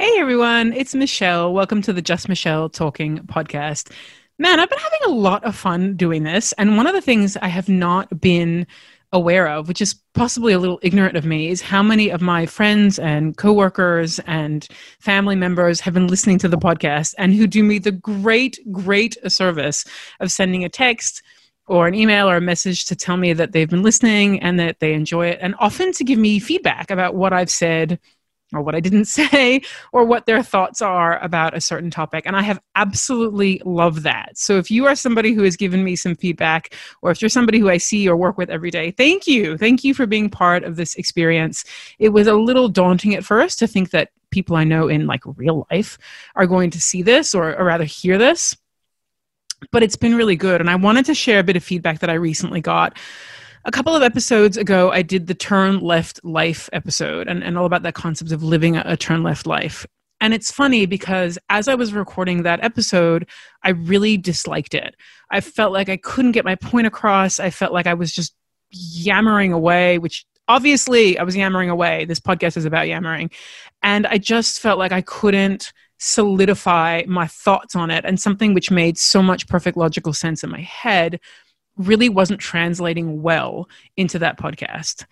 Hey everyone, it's Michelle. Welcome to the Just Michelle Talking podcast. Man, I've been having a lot of fun doing this. And one of the things I have not been aware of, which is possibly a little ignorant of me, is how many of my friends and coworkers and family members have been listening to the podcast and who do me the great, great service of sending a text or an email or a message to tell me that they've been listening and that they enjoy it, and often to give me feedback about what I've said or what I didn't say or what their thoughts are about a certain topic. And I have absolutely loved that. So if you are somebody who has given me some feedback, or if you're somebody who I see or work with every day, thank you. Thank you for being part of this experience. It was a little daunting at first to think that people I know in like real life are going to see this or, or rather hear this. But it's been really good. And I wanted to share a bit of feedback that I recently got a couple of episodes ago, I did the turn left life episode and, and all about that concept of living a, a turn left life. And it's funny because as I was recording that episode, I really disliked it. I felt like I couldn't get my point across. I felt like I was just yammering away, which obviously I was yammering away. This podcast is about yammering. And I just felt like I couldn't solidify my thoughts on it and something which made so much perfect logical sense in my head really wasn't translating well into that podcast.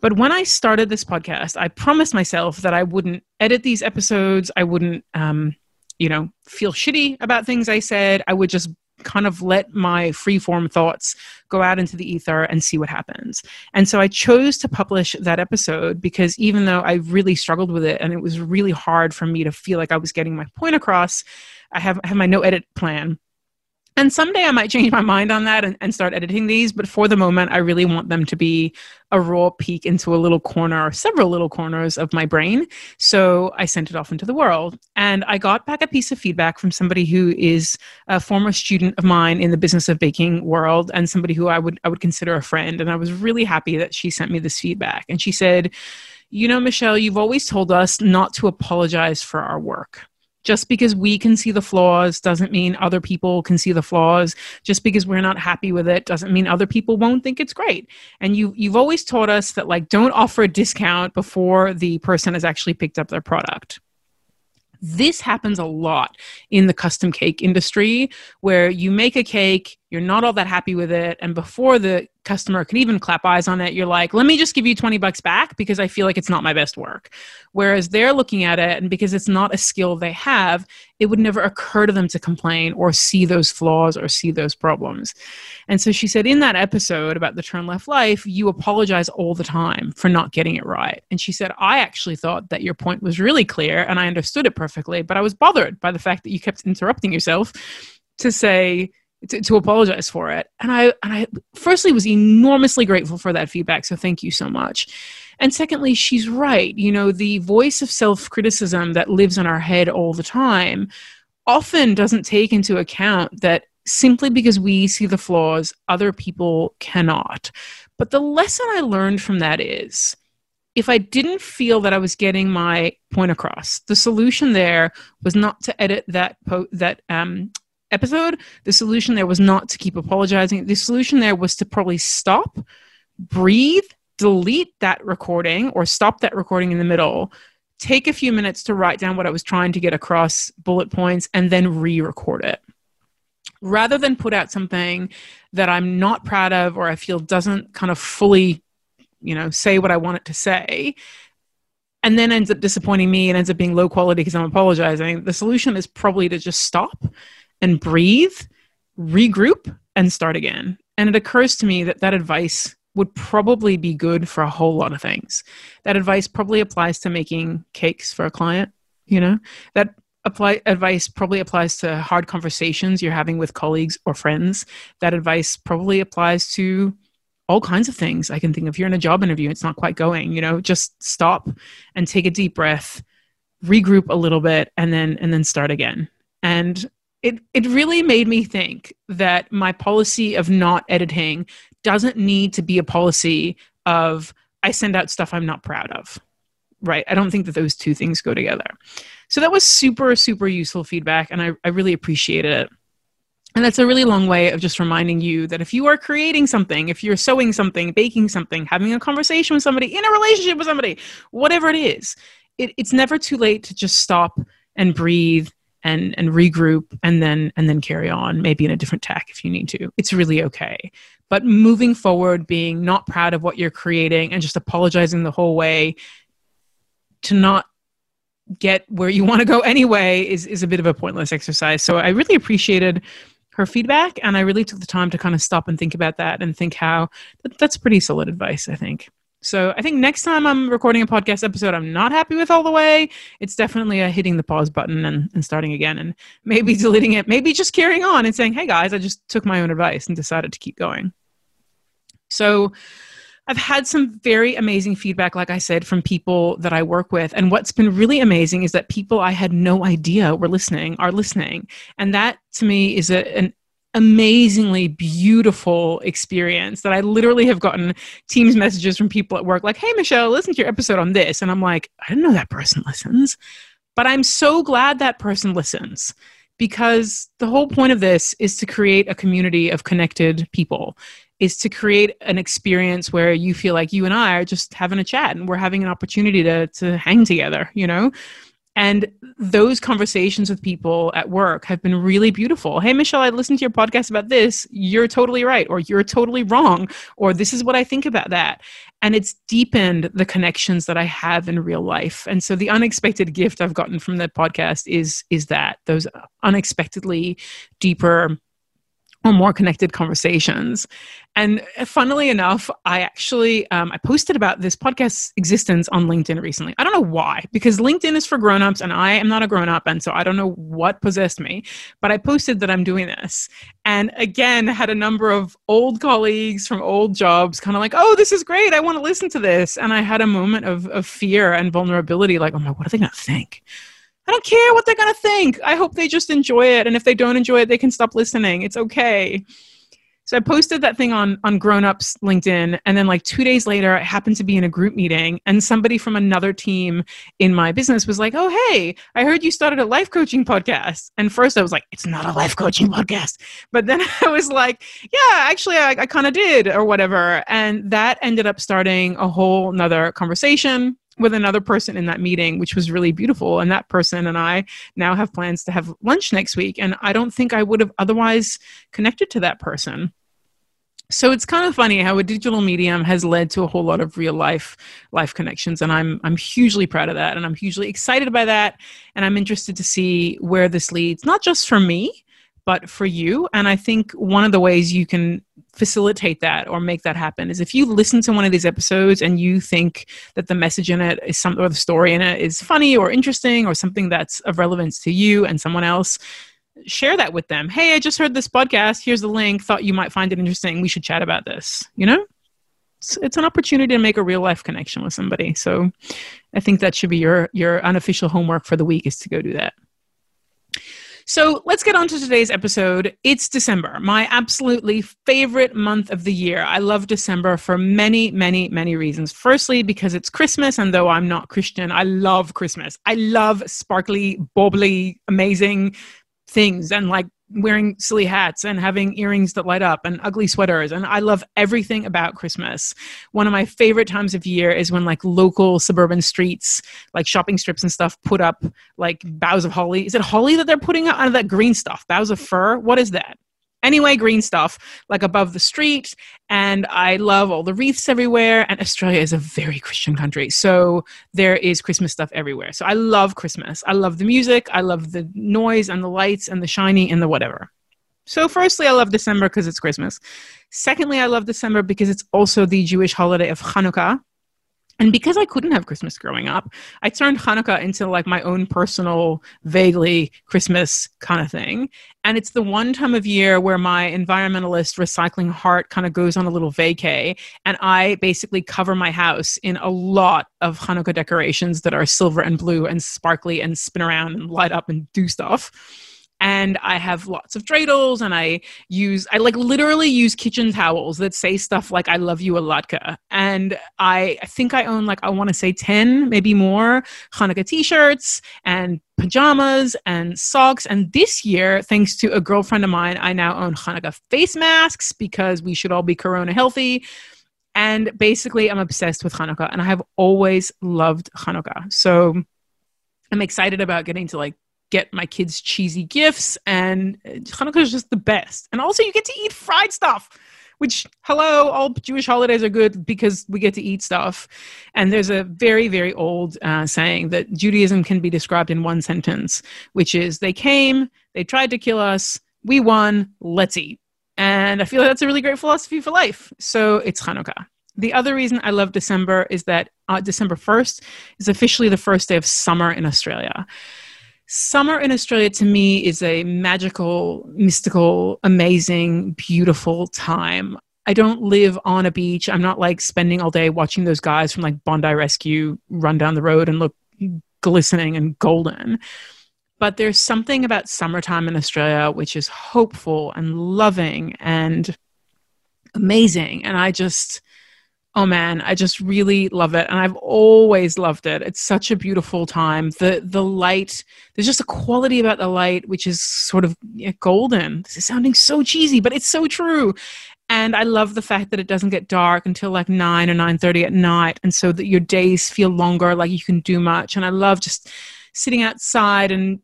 But when I started this podcast, I promised myself that I wouldn't edit these episodes. I wouldn't, um, you know, feel shitty about things I said. I would just kind of let my freeform thoughts go out into the ether and see what happens. And so I chose to publish that episode because even though I really struggled with it and it was really hard for me to feel like I was getting my point across, I have, I have my no edit plan and someday I might change my mind on that and, and, start editing these. But for the moment, I really want them to be a raw peek into a little corner or several little corners of my brain. So I sent it off into the world. And I got back a piece of feedback from somebody who is a former student of mine in the business of baking world and somebody who I would I would consider a friend. And I was really happy that she sent me this feedback. And she said, you know, Michelle, you've always told us not to apologize for our work just because we can see the flaws doesn't mean other people can see the flaws. Just because we're not happy with it doesn't mean other people won't think it's great. And you you've always taught us that like don't offer a discount before the person has actually picked up their product. This happens a lot in the custom cake industry where you make a cake, you're not all that happy with it, and before the customer can even clap eyes on it, you're like, let me just give you 20 bucks back because I feel like it's not my best work. Whereas they're looking at it, and because it's not a skill they have, it would never occur to them to complain or see those flaws or see those problems. And so she said, in that episode about the turn left life, you apologize all the time for not getting it right. And she said, I actually thought that your point was really clear and I understood it perfectly, but I was bothered by the fact that you kept interrupting yourself to say, to, to apologize for it. And I and I firstly was enormously grateful for that feedback. So thank you so much. And secondly, she's right. You know, the voice of self-criticism that lives in our head all the time often doesn't take into account that simply because we see the flaws, other people cannot. But the lesson I learned from that is if I didn't feel that I was getting my point across, the solution there was not to edit that po- that um, episode, the solution there was not to keep apologizing. The solution there was to probably stop, breathe, delete that recording or stop that recording in the middle, take a few minutes to write down what I was trying to get across, bullet points, and then re record it. Rather than put out something that I'm not proud of or I feel doesn't kind of fully, you know, say what I want it to say, and then ends up disappointing me and ends up being low quality because I'm apologizing, the solution is probably to just stop and breathe, regroup, and start again. And it occurs to me that that advice would probably be good for a whole lot of things. That advice probably applies to making cakes for a client, you know? That apply advice probably applies to hard conversations you're having with colleagues or friends. That advice probably applies to all kinds of things I can think of. You're in a job interview, it's not quite going, you know, just stop and take a deep breath, regroup a little bit and then and then start again. And it it really made me think that my policy of not editing doesn't need to be a policy of I send out stuff I'm not proud of. Right. I don't think that those two things go together. So that was super, super useful feedback, and I, I really appreciated it. And that's a really long way of just reminding you that if you are creating something, if you're sewing something, baking something, having a conversation with somebody, in a relationship with somebody, whatever it is, it, it's never too late to just stop and breathe and and regroup and then and then carry on maybe in a different tack if you need to. It's really okay. But moving forward being not proud of what you're creating and just apologizing the whole way to not get where you want to go anyway is is a bit of a pointless exercise. So i really appreciated her feedback and i really took the time to kind of stop and think about that and think how that, that's pretty solid advice i think so I think next time I'm recording a podcast episode I'm not happy with all the way, it's definitely a hitting the pause button and, and starting again and maybe deleting it, maybe just carrying on and saying, hey guys, I just took my own advice and decided to keep going. So I've had some very amazing feedback, like I said, from people that I work with. And what's been really amazing is that people I had no idea were listening are listening. And that to me is a, an amazingly beautiful experience that I literally have gotten Teams messages from people at work like, hey, Michelle, listen to your episode on this. And I'm like, I didn't know that person listens. But I'm so glad that person listens because the whole point of this is to create a community of connected people is to create an experience where you feel like you and I are just having a chat and we're having an opportunity to to hang together, you know? And those conversations with people at work have been really beautiful. Hey, Michelle, I listened to your podcast about this. You're totally right, or you're totally wrong, or this is what I think about that. And it's deepened the connections that I have in real life. And so the unexpected gift I've gotten from the podcast is is that those unexpectedly deeper or more connected conversations. And funnily enough, I actually um, I posted about this podcast's existence on LinkedIn recently. I don't know why, because LinkedIn is for grown-ups and I am not a grown-up, and so I don't know what possessed me. But I posted that I'm doing this, and again had a number of old colleagues from old jobs, kind of like, "Oh, this is great! I want to listen to this." And I had a moment of of fear and vulnerability, like, "Oh my, what are they going to think?" I don't care what they're going to think. I hope they just enjoy it. And if they don't enjoy it, they can stop listening. It's okay. So I posted that thing on on Grown Ups LinkedIn, and then like two days later, I happened to be in a group meeting, and somebody from another team in my business was like, "Oh, hey, I heard you started a life coaching podcast." And first, I was like, "It's not a life coaching podcast," but then I was like, "Yeah, actually, I, I kind of did, or whatever," and that ended up starting a whole another conversation with another person in that meeting, which was really beautiful. And that person and I now have plans to have lunch next week. And I don't think I would have otherwise connected to that person. So it's kind of funny how a digital medium has led to a whole lot of real life life connections and I'm I'm hugely proud of that and I'm hugely excited by that and I'm interested to see where this leads not just for me but for you and I think one of the ways you can facilitate that or make that happen is if you listen to one of these episodes and you think that the message in it is something or the story in it is funny or interesting or something that's of relevance to you and someone else share that with them. Hey i just heard this podcast. Here's the link. Thought you might find it interesting. We should chat about this you know? It's, it's an opportunity to make a real life connection with somebody. So i think that should be your your unofficial homework for the week is to go do that so let's get on to today's episode. It's December, my absolutely favorite month of the year. I love December for many, many, many reasons. Firstly, because it's Christmas, and though I'm not Christian, I love Christmas. I love sparkly, bubbly, amazing things and like wearing silly hats and having earrings that light up and ugly sweaters. And i love everything about christmas. One of my favorite times of year is when like local suburban streets like shopping strips and stuff put up like boughs of holly. Is it holly that they're putting out? Of that green stuff boughs of fir? What is that anyway green stuff like above the street and i love all the wreaths everywhere and australia is a very christian country so there is christmas stuff everywhere. So i love christmas. I love the music i love the noise and the lights and the shiny and the whatever. So firstly i love december because it's christmas. Secondly i love december because it's also the jewish holiday of hanukkah and because I couldn't have Christmas growing up, I turned Hanukkah into like my own personal, vaguely Christmas kind of thing. And it's the one time of year where my environmentalist recycling heart kind of goes on a little vacay. And I basically cover my house in a lot of Hanukkah decorations that are silver and blue and sparkly and spin around and light up and do stuff and I have lots of dreidels and I use I like literally use kitchen towels that say stuff like I love you a latke and I, I think I own like I want to say 10 maybe more Hanukkah t-shirts and pajamas and socks. And this year thanks to a girlfriend of mine I now own Hanukkah face masks because we should all be corona healthy. And basically, I'm obsessed with Hanukkah and I have always loved Hanukkah. So I'm excited about getting to like get my kids cheesy gifts and Hanukkah is just the best. And also you get to eat fried stuff, which hello, all Jewish holidays are good because we get to eat stuff. And there's a very, very old uh, saying that Judaism can be described in one sentence, which is they came, they tried to kill us, we won, let's eat. And I feel like that's a really great philosophy for life. So it's Hanukkah. The other reason I love December is that uh, December 1st is officially the first day of summer in Australia. Summer in Australia to me is a magical, mystical, amazing, beautiful time. I don't live on a beach. I'm not like spending all day watching those guys from like Bondi Rescue run down the road and look glistening and golden. But there's something about summertime in Australia which is hopeful and loving and amazing. And I just, oh man, I just really love it. And I've always loved it. It's such a beautiful time. The the light, there's just a quality about the light which is sort of golden. This is sounding so cheesy, but it's so true. And I love the fact that it doesn't get dark until like 9 or 9:30 at night and so that your days feel longer like you can do much. And I love just sitting outside and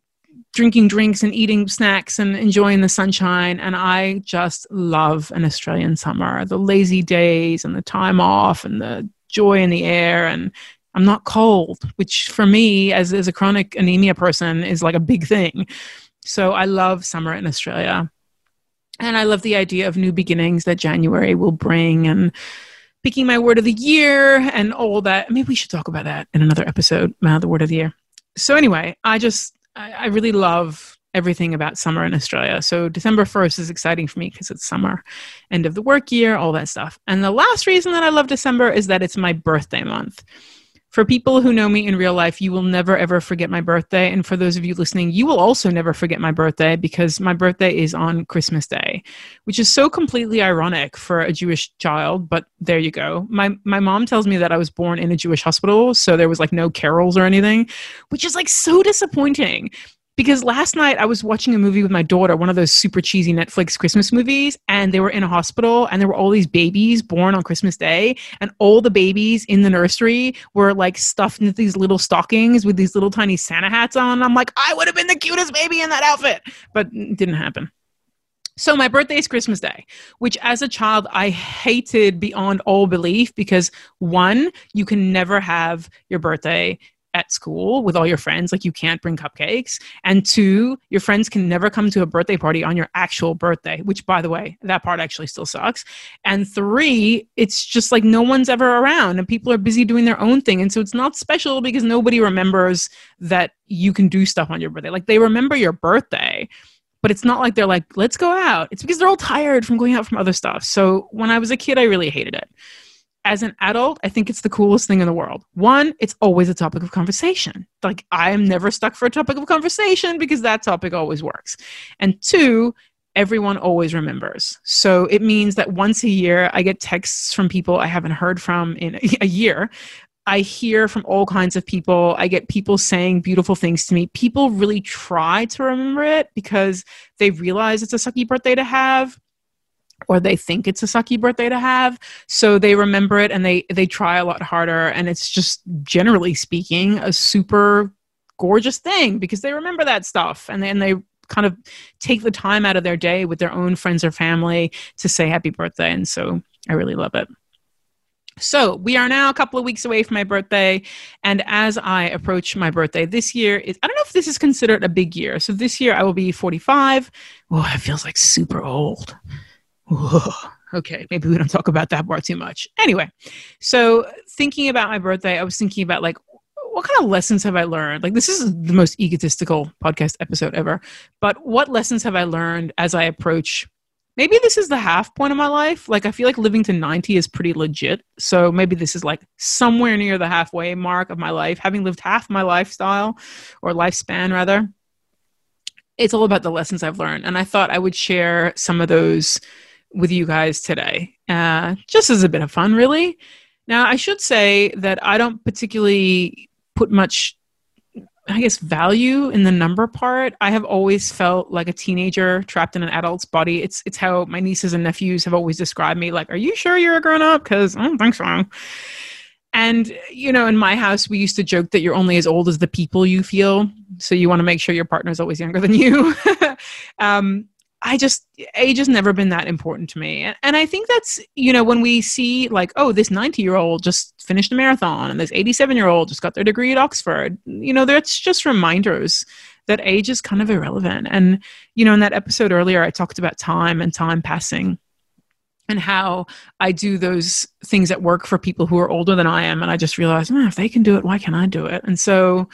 drinking drinks and eating snacks and enjoying the sunshine. And I just love an Australian summer the lazy days and the time off and the joy in the air. And I'm not cold, which for me, as, as a chronic anemia person, is like a big thing. So I love summer in Australia. And I love the idea of new beginnings that January will bring and picking my word of the year and all that. Maybe we should talk about that in another episode, uh, the word of the year. So, anyway, I just I, I really love everything about summer in Australia. So December 1st is exciting for me because it's summer, end of the work year, all that stuff. And the last reason that I love December is that it's my birthday month. For people who know me in real life, you will never ever forget my birthday. And for those of you listening, you will also never forget my birthday because my birthday is on Christmas Day, which is so completely ironic for a Jewish child. But there you go. My my mom tells me that I was born in a Jewish hospital, so there was like no carols or anything, which is like so disappointing because last night I was watching a movie with my daughter, one of those super cheesy Netflix Christmas movies, and they were in a hospital and there were all these babies born on Christmas Day, and all the babies in the nursery were like stuffed into these little stockings with these little tiny Santa hats on. I'm like, I would have been the cutest baby in that outfit, but it didn't happen. So my birthday is Christmas Day, which as a child I hated beyond all belief because one, you can never have your birthday at school with all your friends like you can't bring cupcakes. And two your friends can never come to a birthday party on your actual birthday which by the way that part actually still sucks. And three it's just like no one's ever around and people are busy doing their own thing. And so it's not special because nobody remembers that you can do stuff on your birthday. Like they remember your birthday but it's not like they're like let's go out. It's because they're all tired from going out from other stuff. So when i was a kid i really hated it as an adult, I think it's the coolest thing in the world. One, it's always a topic of conversation. Like, I am never stuck for a topic of conversation because that topic always works. And two, everyone always remembers. So it means that once a year, I get texts from people I haven't heard from in a year. I hear from all kinds of people. I get people saying beautiful things to me. People really try to remember it because they realize it's a sucky birthday to have or they think it's a sucky birthday to have so they remember it and they they try a lot harder and it's just generally speaking a super gorgeous thing because they remember that stuff and then they kind of take the time out of their day with their own friends or family to say happy birthday and so i really love it. So we are now a couple of weeks away from my birthday and as i approach my birthday this year is i don't know if this is considered a big year. So this year i will be 45 oh it feels like super old okay, maybe we don't talk about that part too much. Anyway, so thinking about my birthday, I was thinking about like, what kind of lessons have I learned? Like, this is the most egotistical podcast episode ever, but what lessons have I learned as I approach? Maybe this is the half point of my life. Like, I feel like living to 90 is pretty legit. So maybe this is like somewhere near the halfway mark of my life, having lived half my lifestyle or lifespan, rather. It's all about the lessons I've learned. And I thought I would share some of those with you guys today, uh, just as a bit of fun, really. Now, I should say that I don't particularly put much I guess, value in the number part. I have always felt like a teenager trapped in an adult's body. It's it's how my nieces and nephews have always described me. Like, are you sure you're a grown up? Because I don't think so. And you know, in my house, we used to joke that you're only as old as the people you feel. So you want to make sure your partner is always younger than you. um, I just age has never been that important to me. And I think that's, you know, when we see like, oh, this 90 year old just finished a marathon and this 87 year old just got their degree at Oxford, you know, that's just reminders that age is kind of irrelevant. And, you know, in that episode earlier, I talked about time and time passing and how I do those things at work for people who are older than I am. And I just realized, man, hmm, if they can do it, why can't I do it? And so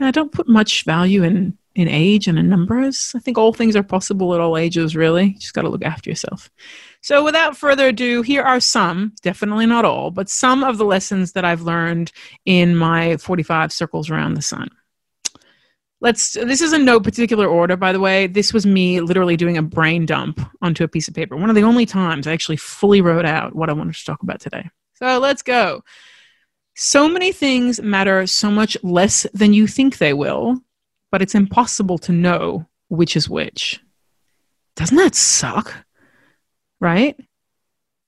I don't put much value in in age and in numbers. I think all things are possible at all ages, really. You just got to look after yourself. So, without further ado, here are some, definitely not all, but some of the lessons that I've learned in my 45 circles around the sun. Let's, this is in no particular order, by the way. This was me literally doing a brain dump onto a piece of paper. One of the only times I actually fully wrote out what I wanted to talk about today. So, let's go. So many things matter so much less than you think they will but it's impossible to know which is which. Doesn't that suck? Right?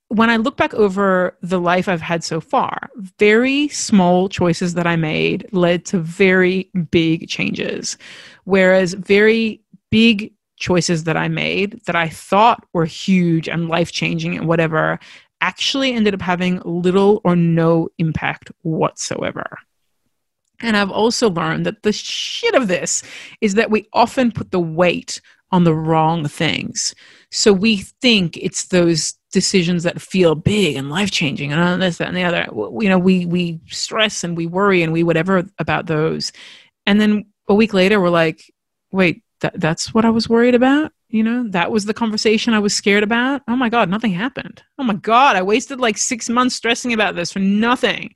When I look back over the life I've had so far, very small choices that I made led to very big changes. Whereas very big choices that I made that I thought were huge and life changing and whatever actually ended up having little or no impact whatsoever. And I've also learned that the shit of this is that we often put the weight on the wrong things. So we think it's those decisions that feel big and life changing and this, that, and the other. You know, we we stress and we worry and we whatever about those. And then a week later we're like, wait, that, that's what I was worried about? You know, that was the conversation I was scared about. Oh my God, nothing happened. Oh my God, I wasted like six months stressing about this for nothing.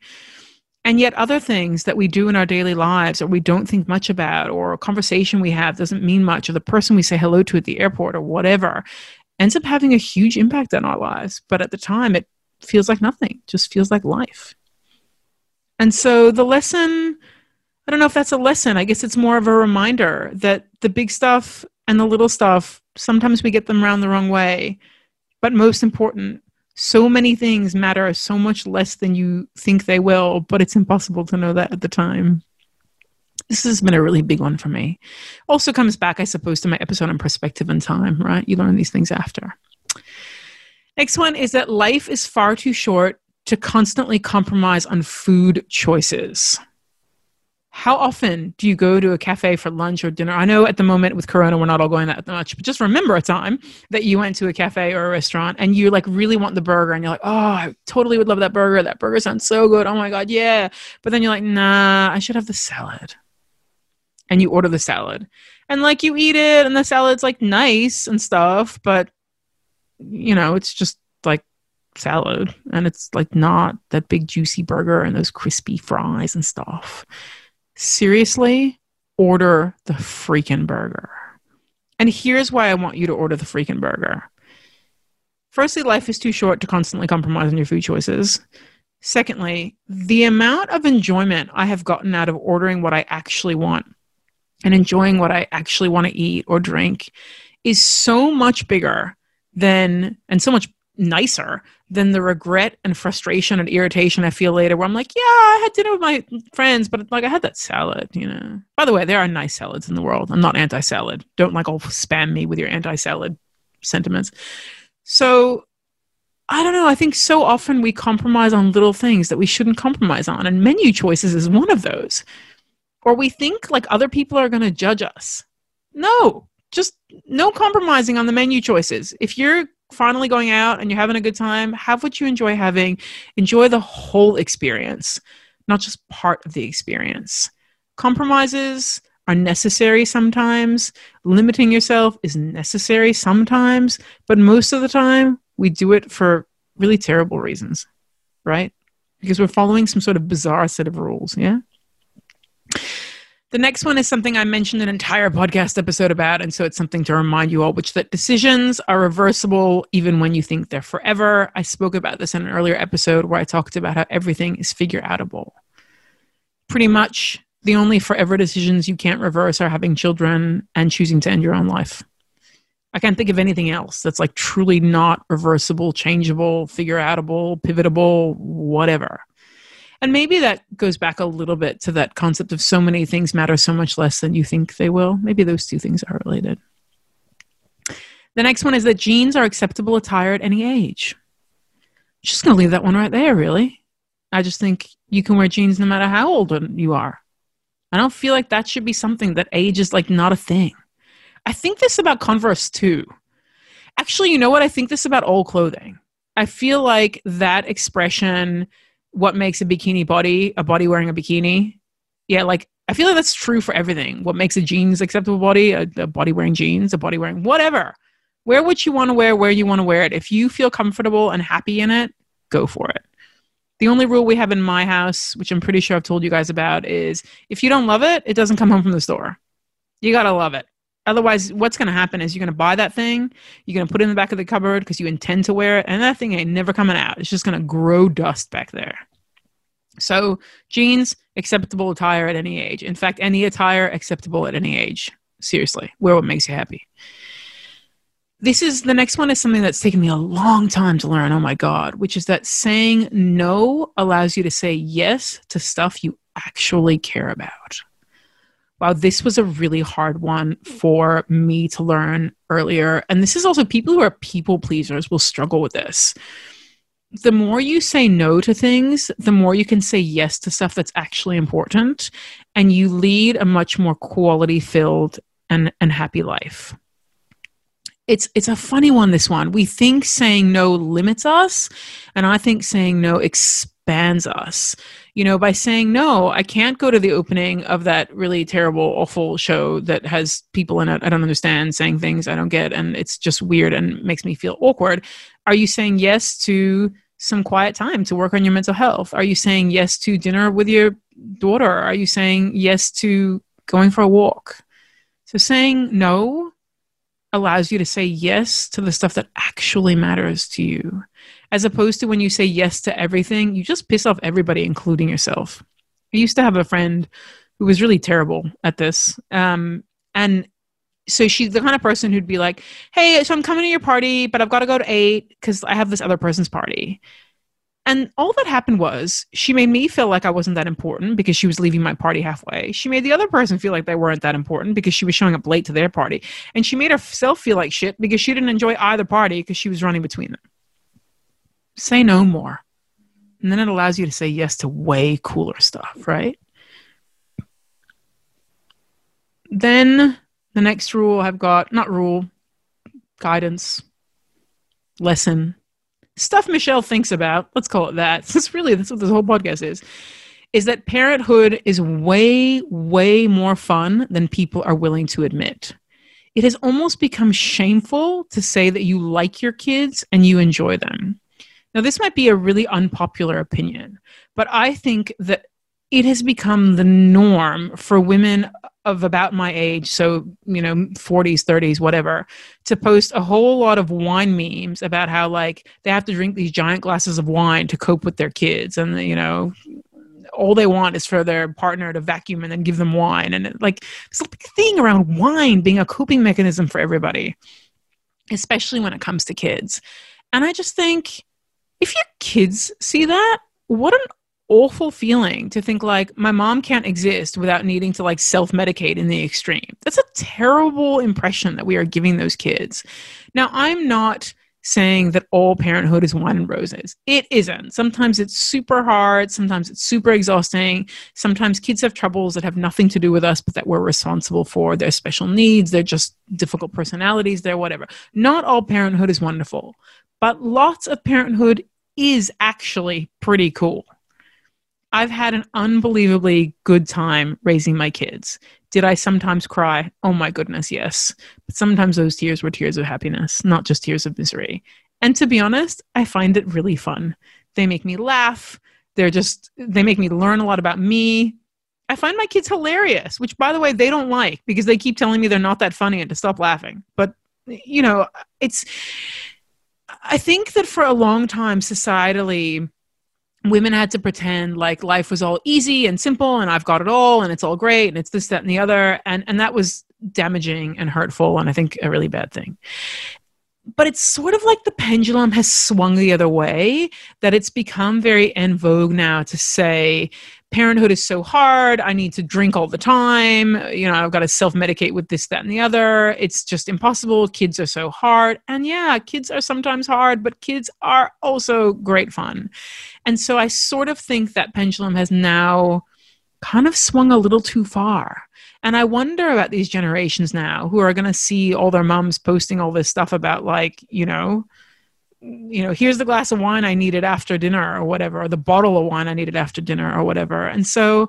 And yet, other things that we do in our daily lives or we don't think much about, or a conversation we have doesn't mean much, or the person we say hello to at the airport or whatever, ends up having a huge impact on our lives. But at the time, it feels like nothing, just feels like life. And so, the lesson I don't know if that's a lesson. I guess it's more of a reminder that the big stuff and the little stuff, sometimes we get them around the wrong way. But most important, so many things matter so much less than you think they will, but it's impossible to know that at the time. This has been a really big one for me. Also comes back, I suppose, to my episode on perspective and time, right? You learn these things after. Next one is that life is far too short to constantly compromise on food choices how often do you go to a cafe for lunch or dinner? I know at the moment with Corona, we're not all going that much, but just remember a time that you went to a cafe or a restaurant and you like really want the burger and you're like, oh, I totally would love that burger. That burger sounds so good. Oh my God, yeah. But then you're like, nah, I should have the salad. And you order the salad. And like you eat it and the salad's like nice and stuff, but you know, it's just like salad and it's like not that big juicy burger and those crispy fries and stuff seriously, order the freaking burger. And here's why I want you to order the freaking burger. Firstly, life is too short to constantly compromise on your food choices. Secondly, the amount of enjoyment I have gotten out of ordering what I actually want and enjoying what I actually want to eat or drink is so much bigger than and so much nicer than the regret and frustration and irritation I feel later where I'm like, yeah, I had dinner with my friends, but like I had that salad, you know. By the way, there are nice salads in the world. I'm not anti salad. Don't like all spam me with your anti salad sentiments. So I don't know. I think so often we compromise on little things that we shouldn't compromise on, and menu choices is one of those. Or we think like other people are going to judge us. No, just no compromising on the menu choices. If you're finally going out and you're having a good time, have what you enjoy having. Enjoy the whole experience, not just part of the experience. Compromises are necessary sometimes. Limiting yourself is necessary sometimes, but most of the time we do it for really terrible reasons, right? Because we're following some sort of bizarre set of rules, yeah? The next one is something I mentioned an entire podcast episode about, and so it's something to remind you all, which that decisions are reversible even when you think they're forever. I spoke about this in an earlier episode where I talked about how everything is figure outable. Pretty much The only forever decisions you can't reverse are having children and choosing to end your own life. I can't think of anything else that's like truly not reversible, changeable, figure outable, pivotable, whatever. And maybe that goes back a little bit to that concept of so many things matter so much less than you think they will. Maybe those two things are related. The next one is that jeans are acceptable attire at any age. Just going to leave that one right there, really. I just think you can wear jeans no matter how old you are. I don't feel like that should be something that age is like not a thing. I think this about Converse too. Actually, you know what? I think this about all clothing. I feel like that expression, what makes a bikini body, a body wearing a bikini, yeah, like I feel like that's true for everything. What makes a jeans acceptable body, a, a body wearing jeans, a body wearing whatever. Wear what you want to wear, where you want to wear it. If you feel comfortable and happy in it, go for it. The only rule we have in my house, which I'm pretty sure I've told you guys about, is if you don't love it, it doesn't come home from the store. You got to love it. Otherwise, what's going to happen is you're going to buy that thing, you're going to put it in the back of the cupboard because you intend to wear it, and that thing ain't never coming out. It's just going to grow dust back there. So, jeans, acceptable attire at any age. In fact, any attire acceptable at any age. Seriously, wear what makes you happy. This is the next one is something that's taken me a long time to learn. Oh my God, which is that saying no allows you to say yes to stuff you actually care about wow, this was a really hard one for me to learn earlier. And this is also people who are people pleasers will struggle with this. The more you say no to things, the more you can say yes to stuff that's actually important. And you lead a much more quality filled and, and happy life it's it's a funny one this one we think saying no limits us and i think saying no expands us you know, by saying, no, I can't go to the opening of that really terrible, awful show that has people in it I don't understand saying things I don't get and it's just weird and makes me feel awkward. Are you saying yes to some quiet time to work on your mental health? Are you saying yes to dinner with your daughter? Are you saying yes to going for a walk? So saying no allows you to say yes to the stuff that actually matters to you as opposed to when you say yes to everything, you just piss off everybody, including yourself. I used to have a friend who was really terrible at this. Um, and so she's the kind of person who'd be like, Hey, so I'm coming to your party, but I've got to go to eight because I have this other person's party. And all that happened was she made me feel like I wasn't that important because she was leaving my party halfway. She made the other person feel like they weren't that important because she was showing up late to their party. And she made herself feel like shit because she didn't enjoy either party because she was running between them say no more. And then it allows you to say yes to way cooler stuff, right? Then the next rule I've got, not rule, guidance, lesson, stuff Michelle thinks about, let's call it that. That's really that's what this whole podcast is. Is that parenthood is way, way more fun than people are willing to admit. It has almost become shameful to say that you like your kids and you enjoy them. Now, this might be a really unpopular opinion, but I think that it has become the norm for women of about my age, so, you know, 40s, 30s, whatever, to post a whole lot of wine memes about how, like, they have to drink these giant glasses of wine to cope with their kids. And, you know, all they want is for their partner to vacuum and then give them wine. And, like, there's a big thing around wine being a coping mechanism for everybody, especially when it comes to kids. And I just think, if your kids see that, what an awful feeling to think like my mom can't exist without needing to like self-medicate in the extreme. That's a terrible impression that we are giving those kids. Now, I'm not saying that all parenthood is wine and roses. It isn't. Sometimes it's super hard, sometimes it's super exhausting. Sometimes kids have troubles that have nothing to do with us but that we're responsible for. Their special needs, they're just difficult personalities, they're whatever. Not all parenthood is wonderful, but lots of parenthood is actually pretty cool. I've had an unbelievably good time raising my kids. Did I sometimes cry? Oh my goodness, yes. But sometimes those tears were tears of happiness, not just tears of misery. And to be honest, I find it really fun. They make me laugh. They're just, they make me learn a lot about me. I find my kids hilarious, which by the way, they don't like because they keep telling me they're not that funny and to stop laughing. But, you know, it's, I think that for a long time, societally, women had to pretend like life was all easy and simple and I've got it all and it's all great and it's this, that, and the other. And, and that was damaging and hurtful and I think a really bad thing. But it's sort of like the pendulum has swung the other way, that it's become very en vogue now to say parenthood is so hard. I need to drink all the time. You know, I've got to self medicate with this, that, and the other. It's just impossible. Kids are so hard. And yeah, kids are sometimes hard, but kids are also great fun. And so I sort of think that pendulum has now kind of swung a little too far. And I wonder about these generations now who are going to see all their moms posting all this stuff about, like, you know, you know, here's the glass of wine I needed after dinner or whatever, or the bottle of wine I needed after dinner or whatever. And so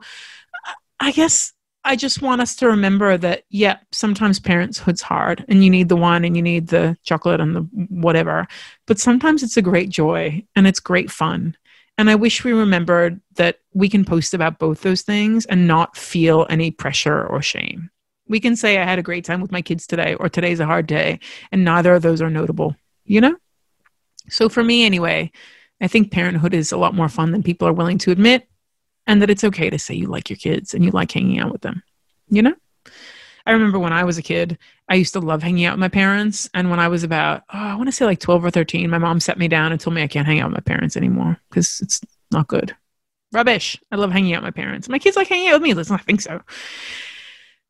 I guess I just want us to remember that, yeah, sometimes parenthood's hard and you need the wine and you need the chocolate and the whatever, but sometimes it's a great joy and it's great fun. And I wish we remembered that we can post about both those things and not feel any pressure or shame. We can say, I had a great time with my kids today, or today's a hard day, and neither of those are notable, you know? So for me, anyway, I think parenthood is a lot more fun than people are willing to admit, and that it's okay to say you like your kids and you like hanging out with them. You know? I remember when I was a kid, I used to love hanging out with my parents. And when I was about, oh, I want to say like 12 or 13, my mom set me down and told me I can't hang out with my parents anymore because it's not good. Rubbish. I love hanging out with my parents. My kids like hanging out with me. Listen, I think so.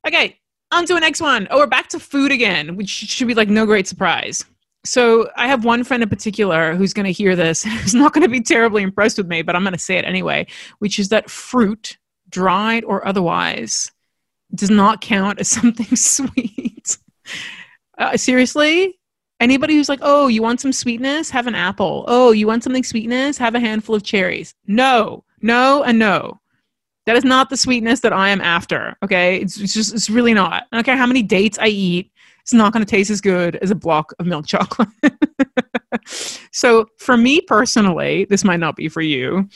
Okay, on to the next one. Oh, we're back to food again, which should be like no great surprise so I have one friend in particular who's going to hear this, who's not going to be terribly impressed with me, but I'm going to say it anyway, which is that fruit, dried or otherwise, does not count as something sweet. Uh, seriously? Anybody who's like, oh, you want some sweetness? Have an apple. Oh, you want something sweetness? Have a handful of cherries. No, no, and no. That is not the sweetness that I am after. Okay. It's, it's just, it's really not. I don't care how many dates I eat it's not going to taste as good as a block of milk chocolate. so for me personally, this might not be for you.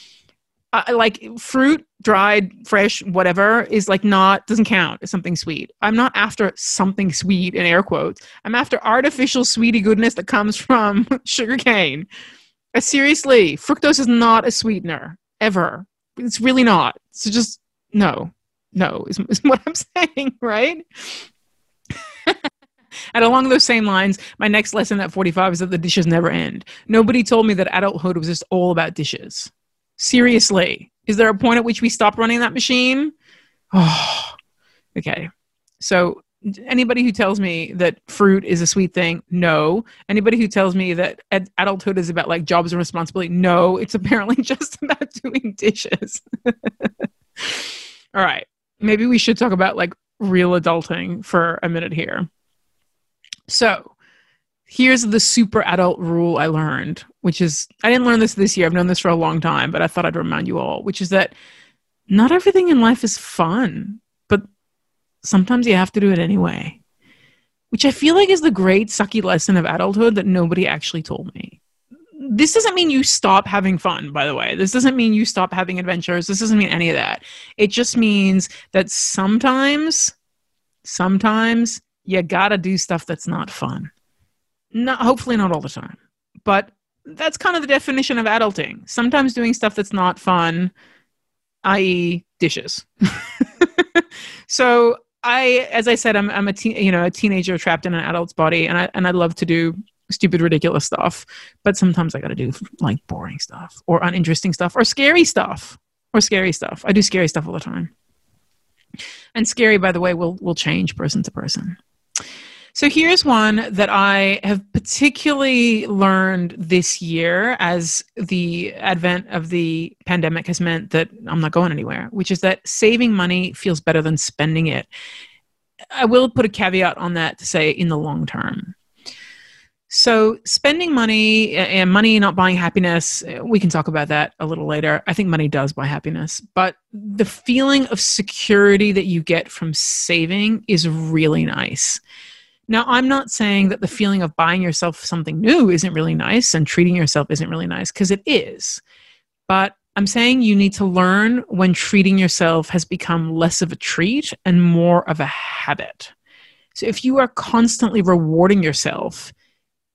I like fruit, dried, fresh, whatever is like not doesn't count as something sweet. I'm not after something sweet in air quotes. I'm after artificial sweetie goodness that comes from sugar cane. Uh, seriously, fructose is not a sweetener ever. It's really not. So just no, no is, is what I'm saying, right? And along those same lines, my next lesson at 45 is that the dishes never end. Nobody told me that adulthood was just all about dishes. Seriously. Is there a point at which we stop running that machine? Oh, okay. So, anybody who tells me that fruit is a sweet thing, no. Anybody who tells me that ad- adulthood is about like jobs and responsibility, no. It's apparently just about doing dishes. all right. Maybe we should talk about like real adulting for a minute here. So here's the super adult rule I learned, which is I didn't learn this this year. I've known this for a long time, but I thought I'd remind you all, which is that not everything in life is fun, but sometimes you have to do it anyway. Which I feel like is the great sucky lesson of adulthood that nobody actually told me. This doesn't mean you stop having fun, by the way. This doesn't mean you stop having adventures. This doesn't mean any of that. It just means that sometimes, sometimes you gotta do stuff that's not fun. Not hopefully not all the time, but that's kind of the definition of adulting. Sometimes doing stuff that's not fun, i.e., dishes. so I, as I said, I'm I'm a teen, you know a teenager trapped in an adult's body, and I and I love to do stupid, ridiculous stuff. But sometimes I got to do like boring stuff or uninteresting stuff or scary stuff or scary stuff. I do scary stuff all the time. And scary, by the way, will will change person to person. So here's one that I have particularly learned this year as the advent of the pandemic has meant that I'm not going anywhere, which is that saving money feels better than spending it. I will put a caveat on that to say in the long term. So, spending money and money not buying happiness, we can talk about that a little later. I think money does buy happiness, but the feeling of security that you get from saving is really nice. Now, I'm not saying that the feeling of buying yourself something new isn't really nice and treating yourself isn't really nice, because it is. But I'm saying you need to learn when treating yourself has become less of a treat and more of a habit. So, if you are constantly rewarding yourself,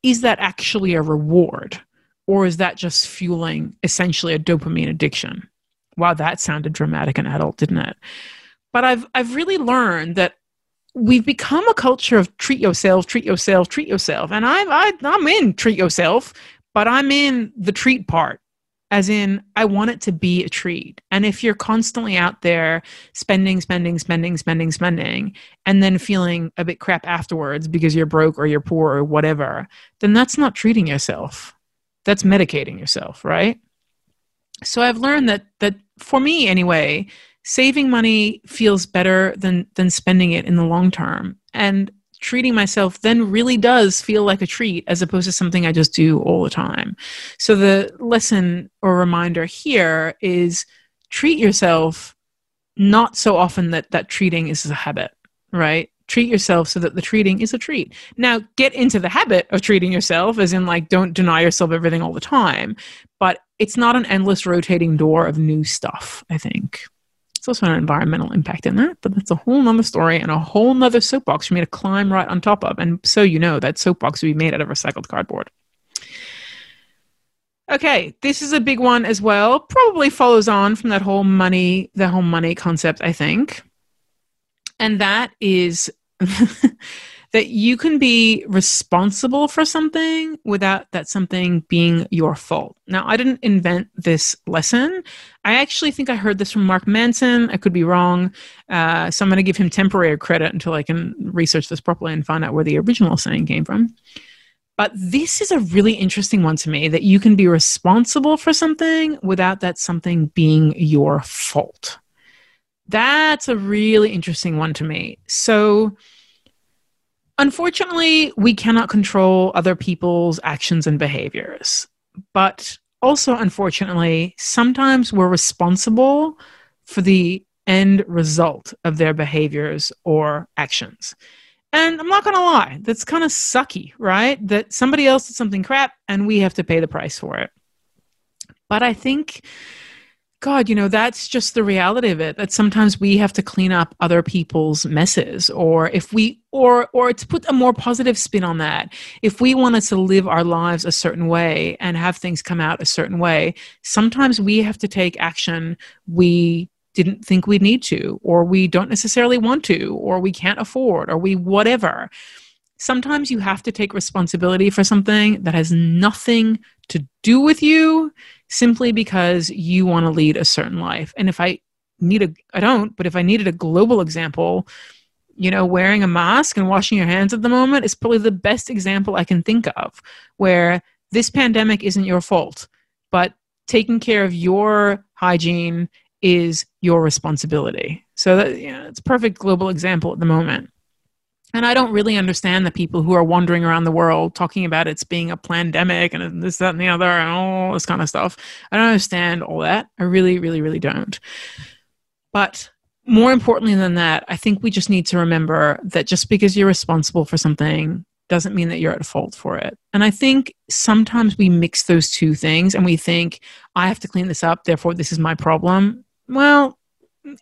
is that actually a reward? or is that just fueling essentially a dopamine addiction? Wow, that sounded dramatic and adult, didn't it? But I've I've really learned that we've become a culture of treat yourself, treat yourself, treat yourself. And I, I I'm in treat yourself, but I'm in the treat part as in i want it to be a treat. And if you're constantly out there spending spending spending spending spending and then feeling a bit crap afterwards because you're broke or you're poor or whatever then that's not treating yourself. That's medicating yourself right? So i've learned that that for me anyway saving money feels better than than spending it in the long term. And treating myself then really does feel like a treat as opposed to something I just do all the time. So the lesson or reminder here is treat yourself not so often that that treating is a habit, right? Treat yourself so that the treating is a treat. Now, get into the habit of treating yourself, as in, like, don't deny yourself everything all the time. But it's not an endless rotating door of new stuff, I think. It's also an environmental impact in that, but that's a whole nother story and a whole nother soapbox for me to climb right on top of. And so you know that soapbox would be made out of recycled cardboard. Okay, this is a big one as well. Probably follows on from that whole money, the whole money concept, I think. And that is that you can be responsible for something without that something being your fault. Now, I didn't invent this lesson. I actually think I heard this from Mark Manson. I could be wrong. Uh, so I'm going to give him temporary credit until I can research this properly and find out where the original saying came from. But this is a really interesting one to me that you can be responsible for something without that something being your fault. That's a really interesting one to me. So, Unfortunately, we cannot control other people's actions and behaviors. But also, unfortunately, sometimes we're responsible for the end result of their behaviors or actions. And I'm not going to lie, that's kind of sucky, right? That somebody else did something crap and we have to pay the price for it. But I think God, you know, that's just the reality of it. That sometimes we have to clean up other people's messes, or if we, or or to put a more positive spin on that, if we wanted to live our lives a certain way and have things come out a certain way, sometimes we have to take action we didn't think we'd need to, or we don't necessarily want to, or we can't afford, or we whatever. Sometimes you have to take responsibility for something that has nothing to do with you simply because you want to lead a certain life. And if I need a, I don't, but if I needed a global example, you know, wearing a mask and washing your hands at the moment is probably the best example I can think of where this pandemic isn't your fault, but taking care of your hygiene is your responsibility. So that, you know, it's a perfect global example at the moment. And I don't really understand the people who are wandering around the world talking about it's being a pandemic and this, that, and the other, and all this kind of stuff. I don't understand all that. I really, really, really don't. But more importantly than that, I think we just need to remember that just because you're responsible for something doesn't mean that you're at fault for it. And I think sometimes we mix those two things and we think, I have to clean this up, therefore, this is my problem. Well,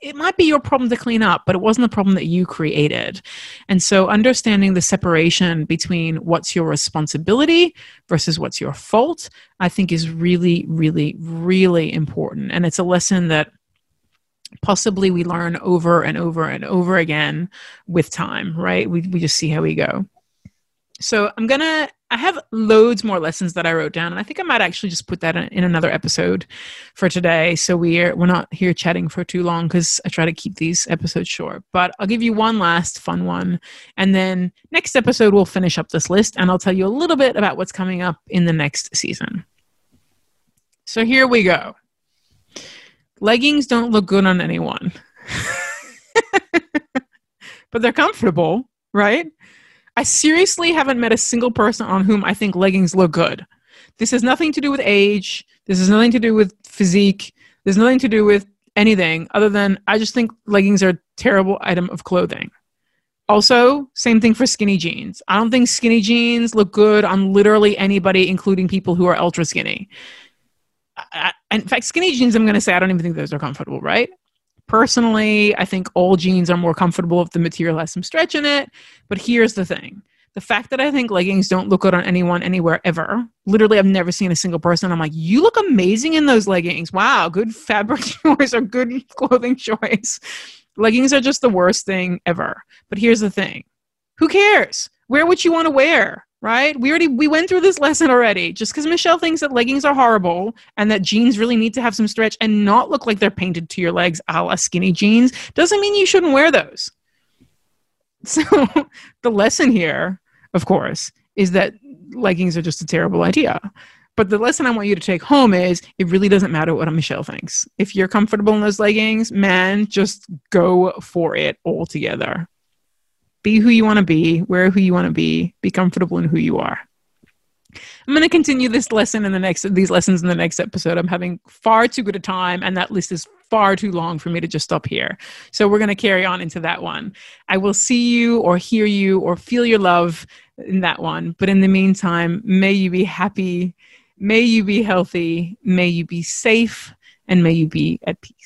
it might be your problem to clean up, but it wasn't the problem that you created. And so understanding the separation between what's your responsibility versus what's your fault, I think is really, really, really important. And it's a lesson that possibly we learn over and over and over again with time, right? We, we just see how we go. So I'm going to I have loads more lessons that I wrote down, and I think I might actually just put that in, in another episode for today. So we're we're not here chatting for too long because I try to keep these episodes short. But I'll give you one last fun one, and then next episode we'll finish up this list, and I'll tell you a little bit about what's coming up in the next season. So here we go. Leggings don't look good on anyone, but they're comfortable, right? I seriously haven't met a single person on whom I think leggings look good. This has nothing to do with age. This has nothing to do with physique. There's nothing to do with anything other than I just think leggings are a terrible item of clothing. Also, same thing for skinny jeans. I don't think skinny jeans look good on literally anybody, including people who are ultra skinny. I, in fact, skinny jeans, I'm going to say, I don't even think those are comfortable, right? Personally, I think all jeans are more comfortable if the material has some stretch in it. But here's the thing the fact that I think leggings don't look good on anyone anywhere ever. Literally, I've never seen a single person. I'm like, you look amazing in those leggings. Wow, good fabric choice or good clothing choice. Leggings are just the worst thing ever. But here's the thing who cares? Wear what you want to wear right? We already we went through this lesson already. Just because Michelle thinks that leggings are horrible and that jeans really need to have some stretch and not look like they're painted to your legs a la skinny jeans doesn't mean you shouldn't wear those. So the lesson here, of course, is that leggings are just a terrible idea. But the lesson I want you to take home is it really doesn't matter what Michelle thinks. If you're comfortable in those leggings, man, just go for it altogether be who you want to be, wear who you want to be, be comfortable in who you are. I'm going to continue this lesson in the next these lessons in the next episode. I'm having far too good a time and that list is far too long for me to just stop here. So we're going to carry on into that one. I will see you or hear you or feel your love in that one. But in the meantime, may you be happy, may you be healthy, may you be safe, and may you be at peace.